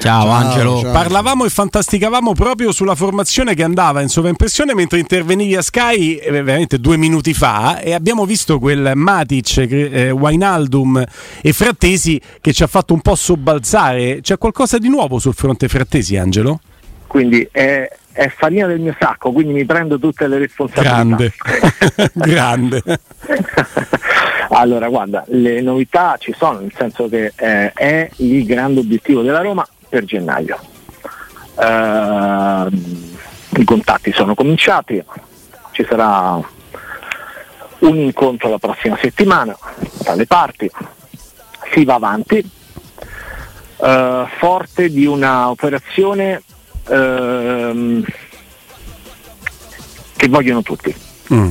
Ciao, ciao Angelo. Ciao. Parlavamo e fantasticavamo proprio sulla formazione che andava in sovraimpressione mentre intervenivi a Sky eh, veramente due minuti fa e abbiamo visto quel Matic, eh, Wainaldum e Frattesi che ci ha fatto un po' sobbalzare. C'è qualcosa di nuovo sul fronte Frattesi, Angelo? Quindi è, è farina del mio sacco, quindi mi prendo tutte le responsabilità. Grande, grande. allora, guarda, le novità ci sono, nel senso che eh, è il grande obiettivo della Roma per gennaio. Uh, I contatti sono cominciati, ci sarà un incontro la prossima settimana dalle parti, si va avanti, uh, forte di una operazione uh, che vogliono tutti, mm.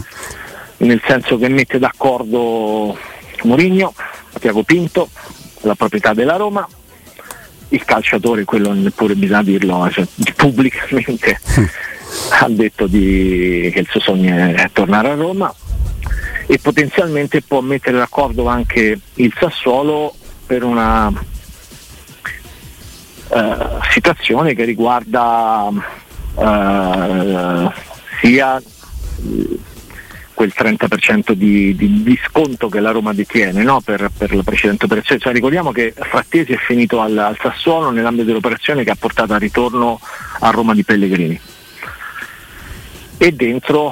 nel senso che mette d'accordo Mourinho, Tiago Pinto, la proprietà della Roma, il calciatore, quello neppure bisogna dirlo, cioè, pubblicamente ha detto di, che il suo sogno è tornare a Roma e potenzialmente può mettere d'accordo anche il Sassuolo per una uh, situazione che riguarda uh, sia quel 30% di, di, di, sconto che la Roma detiene no? per, per, la precedente operazione. Cioè, ricordiamo che Frattesi è finito al, al, Sassuolo nell'ambito dell'operazione che ha portato al ritorno a Roma di Pellegrini. E dentro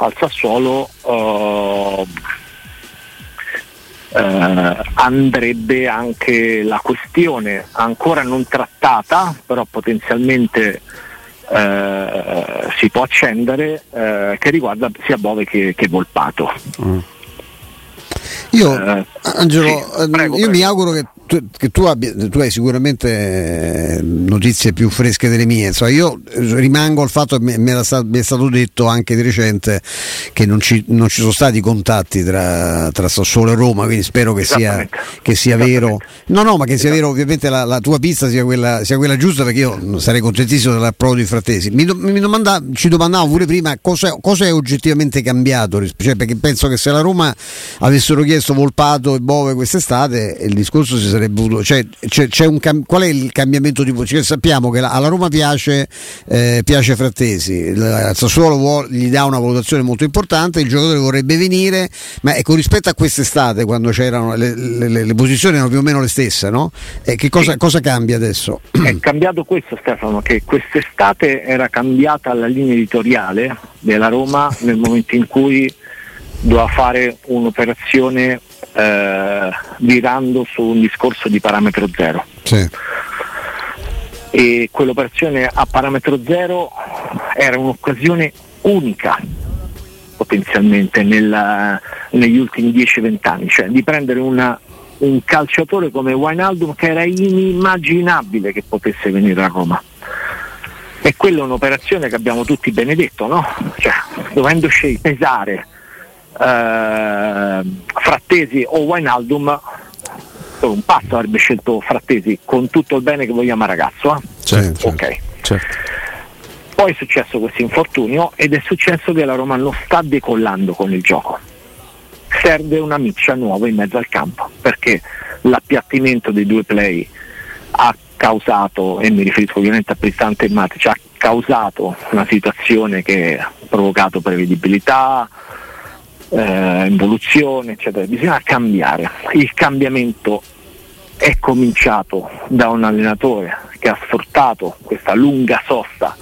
al Sassuolo uh, uh, andrebbe anche la questione ancora non trattata, però potenzialmente eh, si può accendere eh, che riguarda sia Bove che, che Volpato. Mm. Io, eh, Angelo, sì, prego, io prego. mi auguro che tu, che tu, abbia, tu, hai sicuramente eh, notizie più fresche delle mie. Insomma, io rimango al fatto che mi, stato, mi, è stato detto anche di recente che non ci, non ci sono stati contatti tra, tra, Sassuolo e Roma, quindi spero che sia, che sia vero. No, no, ma che sia vero, ovviamente la, la tua pista sia quella, sia quella, giusta, perché io sarei contentissimo dell'approdo di Frattesi. Mi, mi domanda, ci domandavo pure prima cosa, cosa, è oggettivamente cambiato, cioè, perché penso che se la Roma avessero chiesto Volpato e Bove quest'estate, il discorso si sarebbe voluto. Cioè, c'è, c'è un cam- qual è il cambiamento di voce? Cioè, sappiamo che la, alla Roma piace, eh, piace Frattesi, il Sassuolo vuole, gli dà una valutazione molto importante, il giocatore vorrebbe venire, ma ecco rispetto a quest'estate, quando c'erano le, le, le, le posizioni erano più o meno le stesse, no? Eh, che cosa, cosa cambia adesso? È cambiato questo Stefano, che quest'estate era cambiata la linea editoriale della Roma nel momento in cui doveva fare un'operazione eh, virando su un discorso di parametro zero. Sì. E quell'operazione a parametro zero era un'occasione unica potenzialmente nella, negli ultimi 10-20 anni, cioè di prendere una, un calciatore come Wijnaldum che era inimmaginabile che potesse venire a Roma. E quella è un'operazione che abbiamo tutti benedetto, no? Cioè, dovendo pesare Frattesi o Wijnaldum un passo avrebbe scelto Frattesi con tutto il bene che vogliamo a ragazzo. Eh? Certo, ok. Certo. Poi è successo questo infortunio ed è successo che la Roma non sta decollando con il gioco. Serve una miccia nuova in mezzo al campo perché l'appiattimento dei due play ha causato, e mi riferisco ovviamente a Cristante e Matic, ha causato una situazione che ha provocato prevedibilità, eh, involuzione, eccetera. Bisogna cambiare. Il cambiamento è cominciato da un allenatore che ha sfruttato questa lunga sosta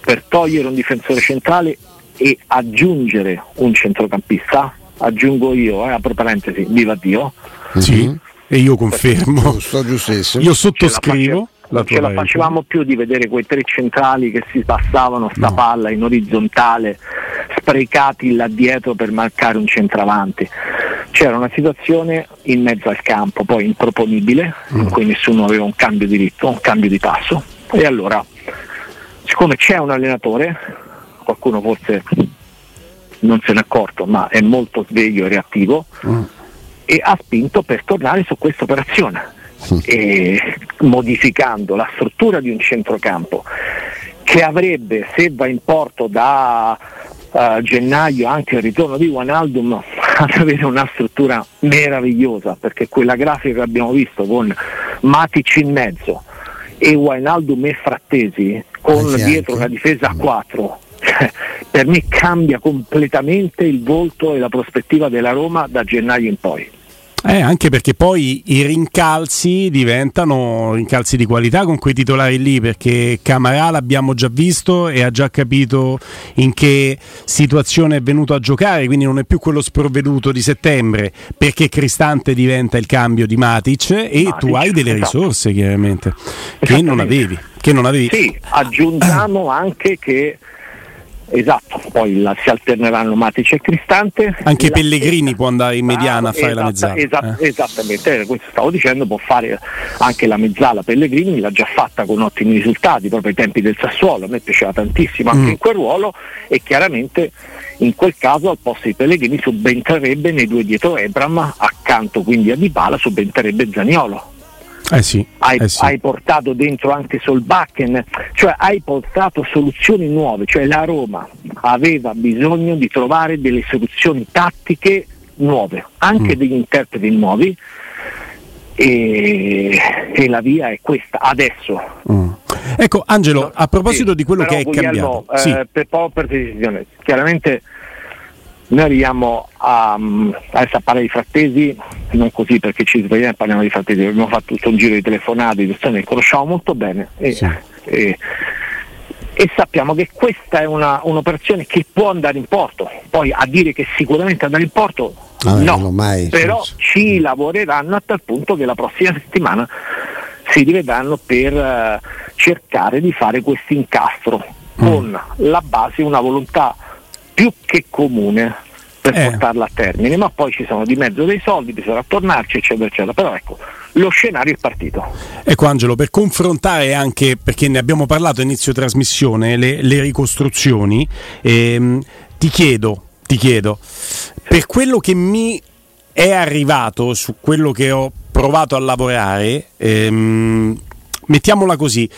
per togliere un difensore centrale e aggiungere un centrocampista. Aggiungo io, eh, apro parentesi, viva Dio. Sì, e io confermo. Sto giustissimo. Io sottoscrivo non ce la facevamo più di vedere quei tre centrali che si passavano sta no. palla in orizzontale, sprecati là dietro per marcare un centravanti. C'era una situazione in mezzo al campo, poi improponibile, mm. in cui nessuno aveva un cambio di ritmo, un cambio di passo. E allora, siccome c'è un allenatore, qualcuno forse non se n'è accorto, ma è molto sveglio e reattivo, mm. e ha spinto per tornare su questa operazione e modificando la struttura di un centrocampo che avrebbe, se va in porto da uh, gennaio anche il ritorno di Wanaldum, ad avere una struttura meravigliosa, perché quella grafica che abbiamo visto con Matic in mezzo e Wainaldum e Frattesi con dietro una difesa a 4 per me cambia completamente il volto e la prospettiva della Roma da gennaio in poi. Eh, anche perché poi i rincalzi diventano rincalzi di qualità con quei titolari lì, perché Camarà l'abbiamo già visto e ha già capito in che situazione è venuto a giocare, quindi non è più quello sprovveduto di settembre, perché Cristante diventa il cambio di Matic e Matic, tu hai delle esatto. risorse chiaramente che non avevi. Che non avevi. Sì, aggiungiamo anche che Esatto, poi la, si alterneranno Matic e Cristante. Anche Pellegrini stessa, può andare in mediana a fare esatta, la mezzala. Esatta, eh. Esattamente, questo stavo dicendo, può fare anche la mezzala Pellegrini, l'ha già fatta con ottimi risultati proprio ai tempi del Sassuolo, a me piaceva tantissimo anche mm. in quel ruolo e chiaramente in quel caso al posto di Pellegrini subentrerebbe nei due dietro Ebram, accanto quindi a Dybala subentrerebbe Zaniolo eh sì, hai, eh sì. hai, portato dentro anche Solbakken, cioè hai portato soluzioni nuove, cioè la Roma aveva bisogno di trovare delle soluzioni tattiche nuove, anche mm. degli interpreti nuovi e, e, la via è questa adesso. Mm. Ecco Angelo, a proposito sì, di quello che è cambiato, eh, sì. per, per decisione, chiaramente noi arriviamo a, adesso a parlare di frattesi, non così perché ci svegliamo e parliamo di frattesi, abbiamo fatto tutto un giro di telefonate, di persone che conosciamo molto bene e, sì. e, e sappiamo che questa è una, un'operazione che può andare in porto, poi a dire che sicuramente andare in porto ah, no, mai, però sì. ci lavoreranno a tal punto che la prossima settimana si rivedranno per uh, cercare di fare questo incastro mm. con la base una volontà più che comune per eh. portarla a termine, ma poi ci sono di mezzo dei soldi, bisogna tornarci, eccetera, eccetera. Però ecco, lo scenario è partito. Ecco Angelo, per confrontare anche, perché ne abbiamo parlato a inizio trasmissione, le, le ricostruzioni, ehm, ti chiedo, ti chiedo, sì. per quello che mi è arrivato su quello che ho provato a lavorare, ehm, mettiamola così,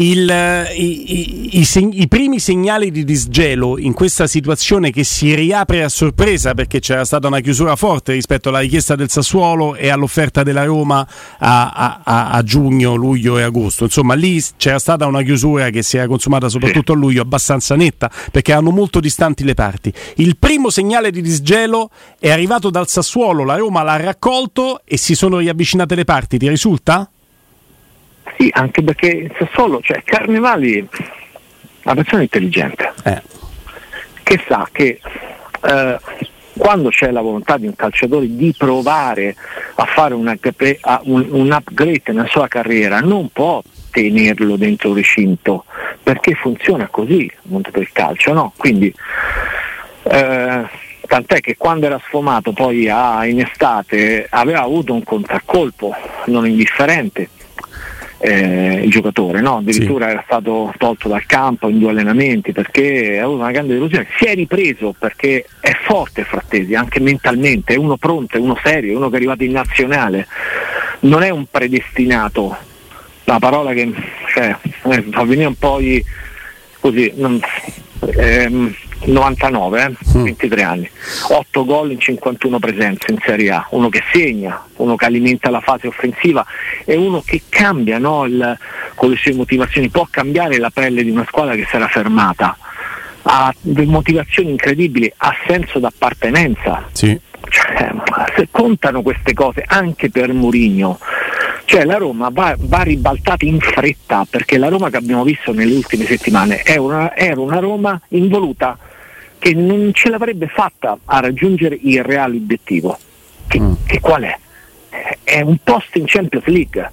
il, i, i, i, i, primi segnali di disgelo in questa situazione che si riapre a sorpresa perché c'era stata una chiusura forte rispetto alla richiesta del Sassuolo e all'offerta della Roma a, a, a giugno, luglio e agosto. Insomma, lì c'era stata una chiusura che si era consumata soprattutto a luglio abbastanza netta perché erano molto distanti le parti. Il primo segnale di disgelo è arrivato dal Sassuolo, la Roma l'ha raccolto e si sono riavvicinate le parti. Ti risulta? Sì, anche perché il Sassuolo, cioè Carnevali è una persona intelligente, eh. che sa che eh, quando c'è la volontà di un calciatore di provare a fare un, un, upgrade nella sua carriera, non può tenerlo dentro un recinto, perché funziona così il mondo del calcio, no? Quindi eh, tant'è che quando era sfumato poi a, in estate aveva avuto un contraccolpo non indifferente eh, il giocatore, no? addirittura sì. era stato tolto dal campo in due allenamenti perché ha avuto una grande delusione, si è ripreso perché è forte Frattesi anche mentalmente, è uno pronto, è uno serio, è uno che è arrivato in nazionale, non è un predestinato, la parola che cioè, eh, fa venire un po' così, non, ehm, 99, eh? mm. 23 anni, 8 gol in 51 presenze in Serie A, uno che segna, uno che alimenta la fase offensiva e uno che cambia no? Il, con le sue motivazioni, può cambiare la pelle di una squadra che era fermata, ha motivazioni incredibili, ha senso d'appartenenza. Sì. Cioè, se contano queste cose anche per Mourinho, cioè la Roma va, va, ribaltata in fretta perché la Roma che abbiamo visto nelle ultime settimane una, era una Roma involuta che non ce l'avrebbe fatta a raggiungere il reale obiettivo. Che, mm. che qual è? È un posto in Champions League.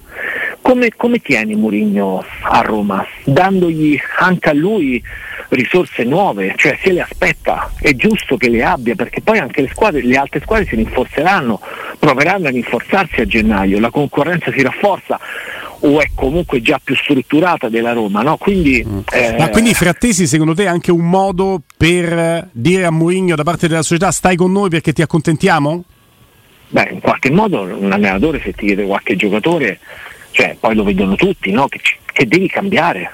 Come, come tieni Mourinho a Roma? Dandogli anche a lui risorse nuove, cioè se le aspetta, è giusto che le abbia perché poi anche le, squadre, le altre squadre si rinforzeranno, proveranno a rinforzarsi a gennaio, la concorrenza si rafforza o è comunque già più strutturata della Roma. No? Quindi, mm. eh... Ma quindi Frattesi secondo te è anche un modo per dire a Mourinho da parte della società stai con noi perché ti accontentiamo? Beh, in qualche modo un allenatore se ti chiede qualche giocatore, cioè, poi lo vedono tutti, no? che, che, devi cambiare.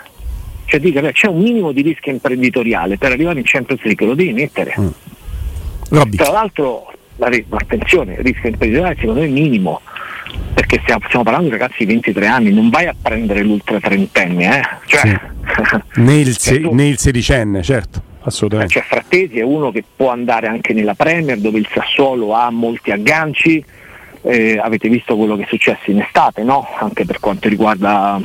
Cioè, dica, c'è un minimo di rischio imprenditoriale per arrivare in Champions League, lo devi mettere. Mm. Tra l'altro, attenzione, il rischio imprenditoriale secondo me è minimo perché stiamo, stiamo, parlando di ragazzi di 23 anni, non vai a prendere l'ultra trentenne, eh? cioè, sì. né, il se, cioè, né il sedicenne, certo. Assolutamente. Cioè, Frattesi è uno che può andare anche nella Premier dove il Sassuolo ha molti agganci, eh, avete visto quello che è successo in estate, no? anche per quanto riguarda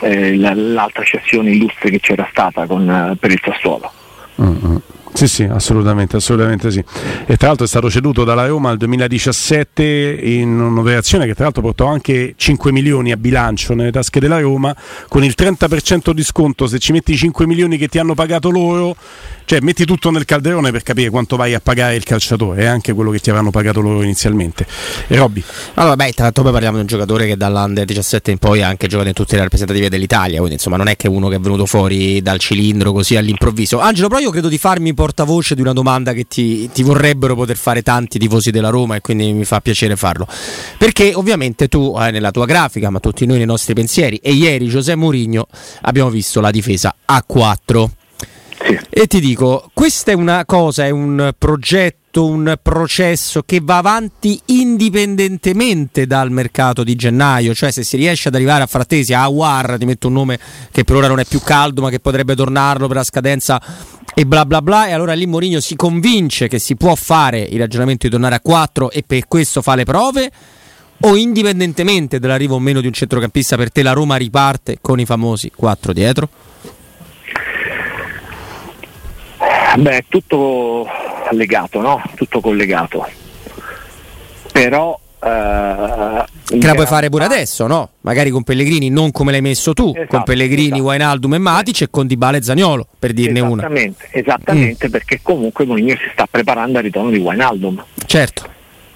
eh, l'altra cessione illustre che c'era stata con, eh, per il Sassuolo. Mm-hmm. Sì, sì, assolutamente, assolutamente sì. E tra l'altro è stato ceduto dalla Roma al 2017 in un'operazione che tra l'altro portò anche 5 milioni a bilancio nelle tasche della Roma, con il 30% di sconto se ci metti i 5 milioni che ti hanno pagato loro cioè, metti tutto nel calderone per capire quanto vai a pagare il calciatore e anche quello che ti avranno pagato loro inizialmente. E Robby? Allora, beh, tra l'altro poi parliamo di un giocatore che dall'Under 17 in poi ha anche giocato in tutte le rappresentative dell'Italia, quindi insomma non è che uno che è venuto fuori dal cilindro così all'improvviso. Angelo, però io credo di farmi portavoce di una domanda che ti, ti vorrebbero poter fare tanti tifosi della Roma e quindi mi fa piacere farlo. Perché ovviamente tu eh, nella tua grafica, ma tutti noi nei nostri pensieri, e ieri Giuseppe Mourinho abbiamo visto la difesa a 4 sì. E ti dico, questa è una cosa, è un progetto, un processo che va avanti indipendentemente dal mercato di gennaio, cioè se si riesce ad arrivare a Frattesi, a Awar, ti metto un nome che per ora non è più caldo ma che potrebbe tornarlo per la scadenza e bla bla bla e allora lì Mourinho si convince che si può fare il ragionamento di tornare a 4 e per questo fa le prove o indipendentemente dall'arrivo o meno di un centrocampista per te la Roma riparte con i famosi 4 dietro? Beh, tutto legato, no? Tutto collegato. Però che la puoi fare pure adesso, no? Magari con Pellegrini, non come l'hai messo tu, esatto, con Pellegrini, esatto. Wijnaldum e Matic e con Dybala e Zagnolo, per dirne esattamente, una. Esattamente, mm. perché comunque Mourinho si sta preparando al ritorno di Wijnaldum. Certo.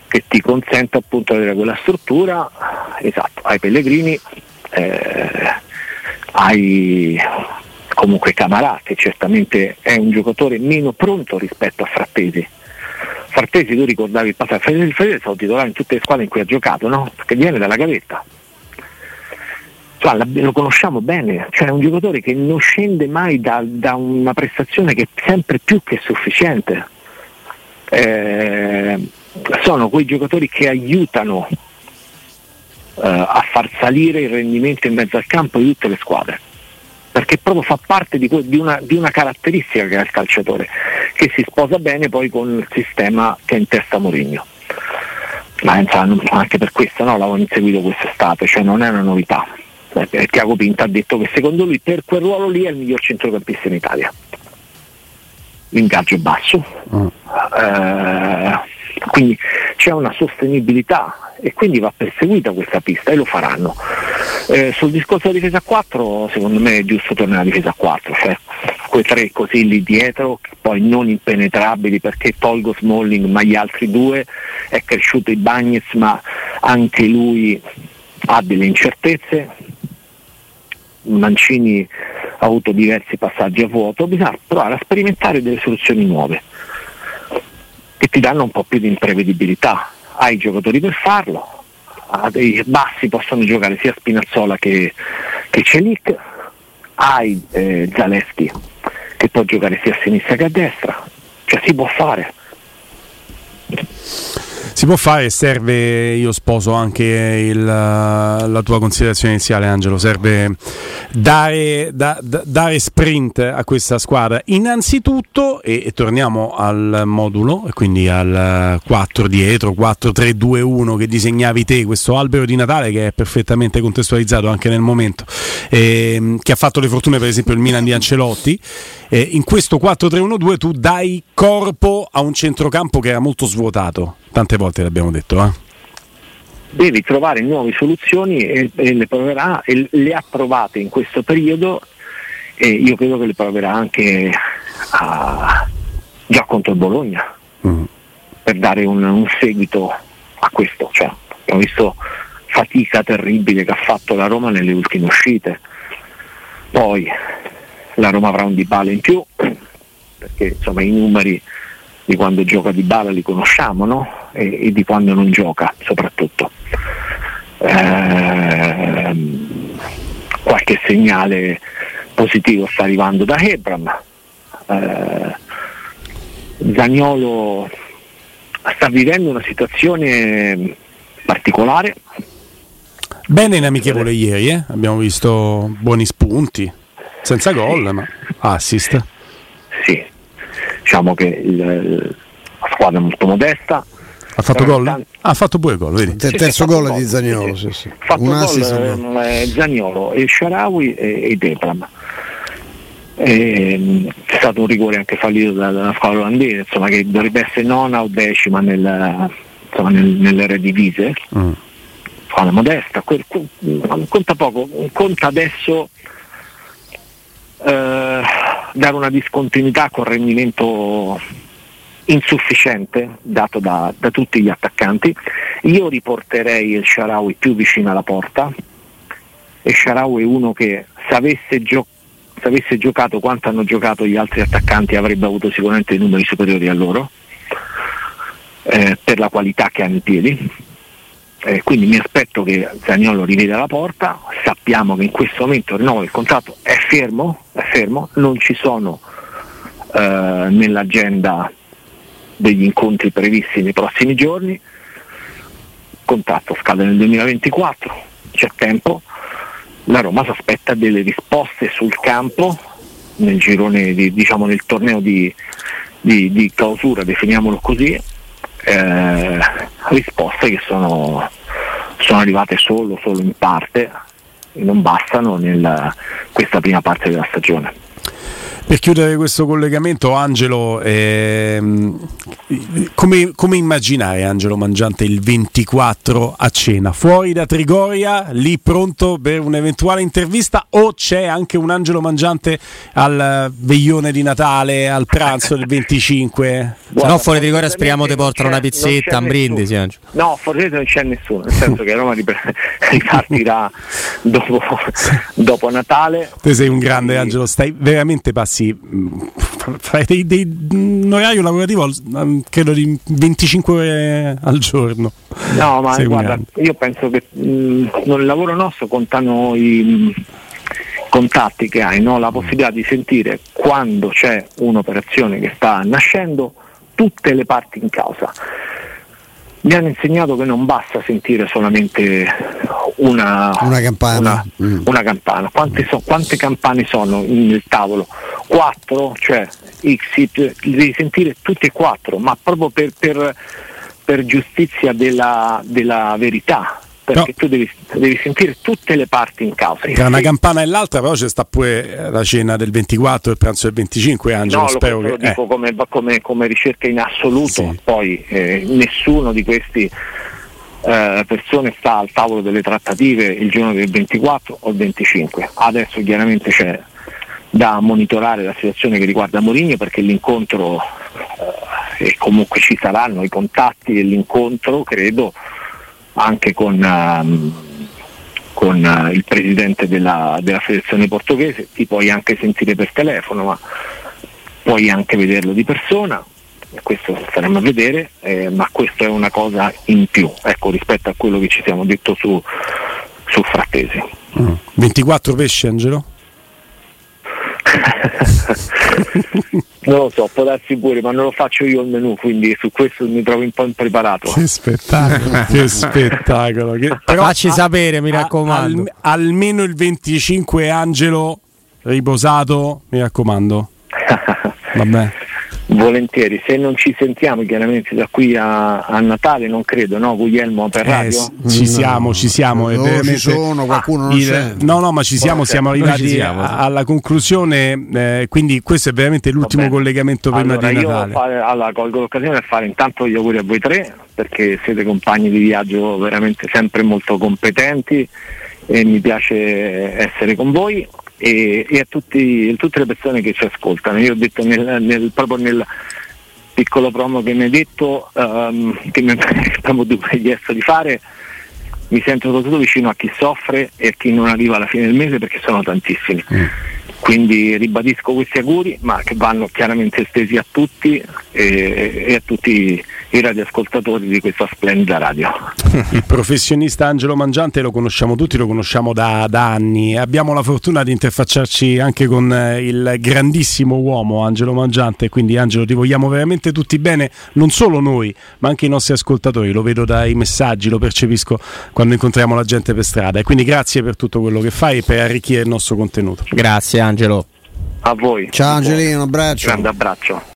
Che ti consente appunto di avere quella struttura, esatto, hai Pellegrini, eh, hai comunque Camarà che certamente è un giocatore meno pronto rispetto a Frattesi. Frattesi tu ricordavi il passato, Frattesi è stato titolare in tutte le squadre in cui ha giocato, no? Perché viene dalla gavetta. Cioè, lo conosciamo bene, cioè è un giocatore che non scende mai da, da una prestazione che è sempre più che sufficiente. Eh, sono quei giocatori che aiutano eh, a far salire il rendimento in mezzo al campo di tutte le squadre perché proprio fa parte di, di, una, di, una, caratteristica che ha il calciatore, che si sposa bene poi con il sistema che è in testa Mourinho. Ma insomma, anche per questo no, l'avevano inseguito quest'estate, cioè non è una novità. Eh, Tiago Pinta ha detto che secondo lui per quel ruolo lì è il miglior centrocampista in Italia. L'ingaggio è basso, mm. eh, quindi c'è una sostenibilità e quindi va perseguita questa pista e lo faranno. Eh, sul discorso della difesa 4 secondo me è giusto tornare alla difesa 4, cioè quei tre così lì dietro, poi non impenetrabili perché tolgo Smalling ma gli altri due, è cresciuto i Bagnets ma anche lui ha delle incertezze, Mancini avuto diversi passaggi a vuoto, bisogna provare a sperimentare delle soluzioni nuove che ti danno un po' più di imprevedibilità. Hai i giocatori per farlo, a dei bassi possono giocare sia Spinazzola che, che Celic, hai eh, Zaleschi che può giocare sia a sinistra che a destra, cioè si può fare si può fare, serve, io sposo anche il, la tua considerazione iniziale Angelo, serve dare, da, da, dare, sprint a questa squadra. Innanzitutto, e, e, torniamo al modulo, quindi al 4 dietro, 4-3-2-1 che disegnavi te, questo albero di Natale che è perfettamente contestualizzato anche nel momento, eh, che ha fatto le fortune per esempio il Milan di Ancelotti. Eh, in questo 4-3-1-2 tu dai corpo a un centrocampo che era molto svuotato tante volte l'abbiamo detto. Eh? Devi trovare nuove soluzioni e, e, le proverà e le ha provate in questo periodo e io credo che le proverà anche a, già contro il Bologna mm. per dare un, un, seguito a questo. Cioè, abbiamo visto fatica terribile che ha fatto la Roma nelle ultime uscite. Poi la Roma avrà un di bale in più perché insomma i numeri di quando gioca di bala li conosciamo no? E, e, di quando non gioca soprattutto. Eh, qualche segnale positivo sta arrivando da Hebram. Eh, Zagnolo sta vivendo una situazione particolare. Bene in amichevole ieri, eh? abbiamo visto buoni spunti, senza gol, ma assist. Sì, diciamo che il, la squadra è molto modesta. Ha fatto gol? Tanti... Ha fatto due gol, vedi? Il terzo sì, gol di Zagnolo. Sì, sì. Fatto Un gol eh, Zagnolo, e Sharawi e, e Deplam. E, c'è stato un rigore anche fallito dalla squadra olandese, insomma, che dovrebbe essere nona o decima nel, insomma, nel, nelle redivise. Mm. Squadra modesta, quel, conta poco, conta adesso eh, dare una discontinuità con rendimento insufficiente dato da, da, tutti gli attaccanti. Io riporterei il Sharawi più vicino alla porta e Sharawi è uno che se avesse, gio- se avesse giocato quanto hanno giocato gli altri attaccanti avrebbe avuto sicuramente numeri superiori a loro eh, per la qualità che ha nei piedi. Eh, quindi mi aspetto che Zagnolo riveda la porta, sappiamo che in questo momento il contratto è fermo, è fermo non ci sono eh, nell'agenda degli incontri previsti nei prossimi giorni, il contratto scade nel 2024, c'è tempo, la Roma si aspetta delle risposte sul campo nel girone di, diciamo nel torneo di, di, di clausura, definiamolo così, eh, risposte che sono, sono, arrivate solo, solo in parte e non bastano in questa prima parte della stagione. Per chiudere questo collegamento, Angelo, ehm, come, come, immaginare Angelo Mangiante il 24 a cena? Fuori da Trigoria, lì pronto per un'eventuale intervista o c'è anche un Angelo Mangiante al veglione di Natale, al pranzo del 25? Se no fuori da Trigoria speriamo ti portano una pizzetta, un brindisi. Angelo. No, forse non c'è nessuno, nel senso che Roma ripartirà dopo, dopo Natale. Te sei un grande Angelo, stai veramente passi ragazzi fai dei, dei, un orario lavorativo credo di 25 ore al giorno. No, ma guarda, io penso che mh, nel lavoro nostro contano i contatti che hai, no? la possibilità di sentire quando c'è un'operazione che sta nascendo tutte le parti in causa mi hanno insegnato che non basta sentire solamente una, una campana. Una, mm. una campana. Quante, so, quante, campane sono nel tavolo? Quattro, cioè X, devi sentire tutte e quattro, ma proprio per, per, per giustizia della, della verità perché no. tu devi, devi, sentire tutte le parti in causa. Tra una campana e l'altra però c'è sta pure la cena del 24 e il pranzo del 25 Angelo, no, spero lo, che... lo dico eh. come, come, come, ricerca in assoluto, sì. poi eh, nessuno di questi eh, persone sta al tavolo delle trattative il giorno del 24 o il 25. Adesso chiaramente c'è da monitorare la situazione che riguarda Mourinho perché l'incontro eh, e comunque ci saranno i contatti e l'incontro credo anche con, um, con uh, il presidente della, della federazione portoghese, ti puoi anche sentire per telefono, ma puoi anche vederlo di persona, questo staremo a vedere, eh, ma questa è una cosa in più ecco, rispetto a quello che ci siamo detto su, su Frattesi. Mm. 24 pesci Angelo? Non lo so, può darsi pure, ma non lo faccio io il menù, quindi su questo mi trovo un po' impreparato. Che spettacolo, che spettacolo. Che... Però Facci a, sapere, mi raccomando. Al, almeno il 25 Angelo riposato, mi raccomando. Vabbè. Volentieri, se non ci sentiamo chiaramente da qui a, a Natale, non credo, no? Guglielmo per eh, radio? Eh, ci siamo, ci siamo. No, veramente... ci sono, qualcuno ah, non il, No, no, ma ci siamo, siamo arrivati siamo, alla conclusione, eh, quindi questo è veramente l'ultimo collegamento prima allora, di Natale. Io fare, allora, colgo l'occasione per fare intanto gli auguri a voi tre, perché siete compagni di viaggio veramente sempre molto competenti e mi piace essere con voi e, e a, tutti, a, tutte le persone che ci ascoltano. Io ho detto nel, nel, proprio nel piccolo promo che mi hai detto, um, che mi abbiamo chiesto di fare, mi sento soprattutto vicino a chi soffre e a chi non arriva alla fine del mese perché sono tantissimi. Mm. Quindi ribadisco questi auguri, ma che vanno chiaramente estesi a tutti e, e a tutti i radioascoltatori di questa splendida radio. Il professionista Angelo Mangiante lo conosciamo tutti, lo conosciamo da, da anni. Abbiamo la fortuna di interfacciarci anche con eh, il grandissimo uomo Angelo Mangiante, quindi Angelo ti vogliamo veramente tutti bene, non solo noi, ma anche i nostri ascoltatori. Lo vedo dai messaggi, lo percepisco quando incontriamo la gente per strada. E quindi grazie per tutto quello che fai e per arricchire il nostro contenuto. Grazie Angelo. A voi. Ciao Angelino, un abbraccio. Grande abbraccio.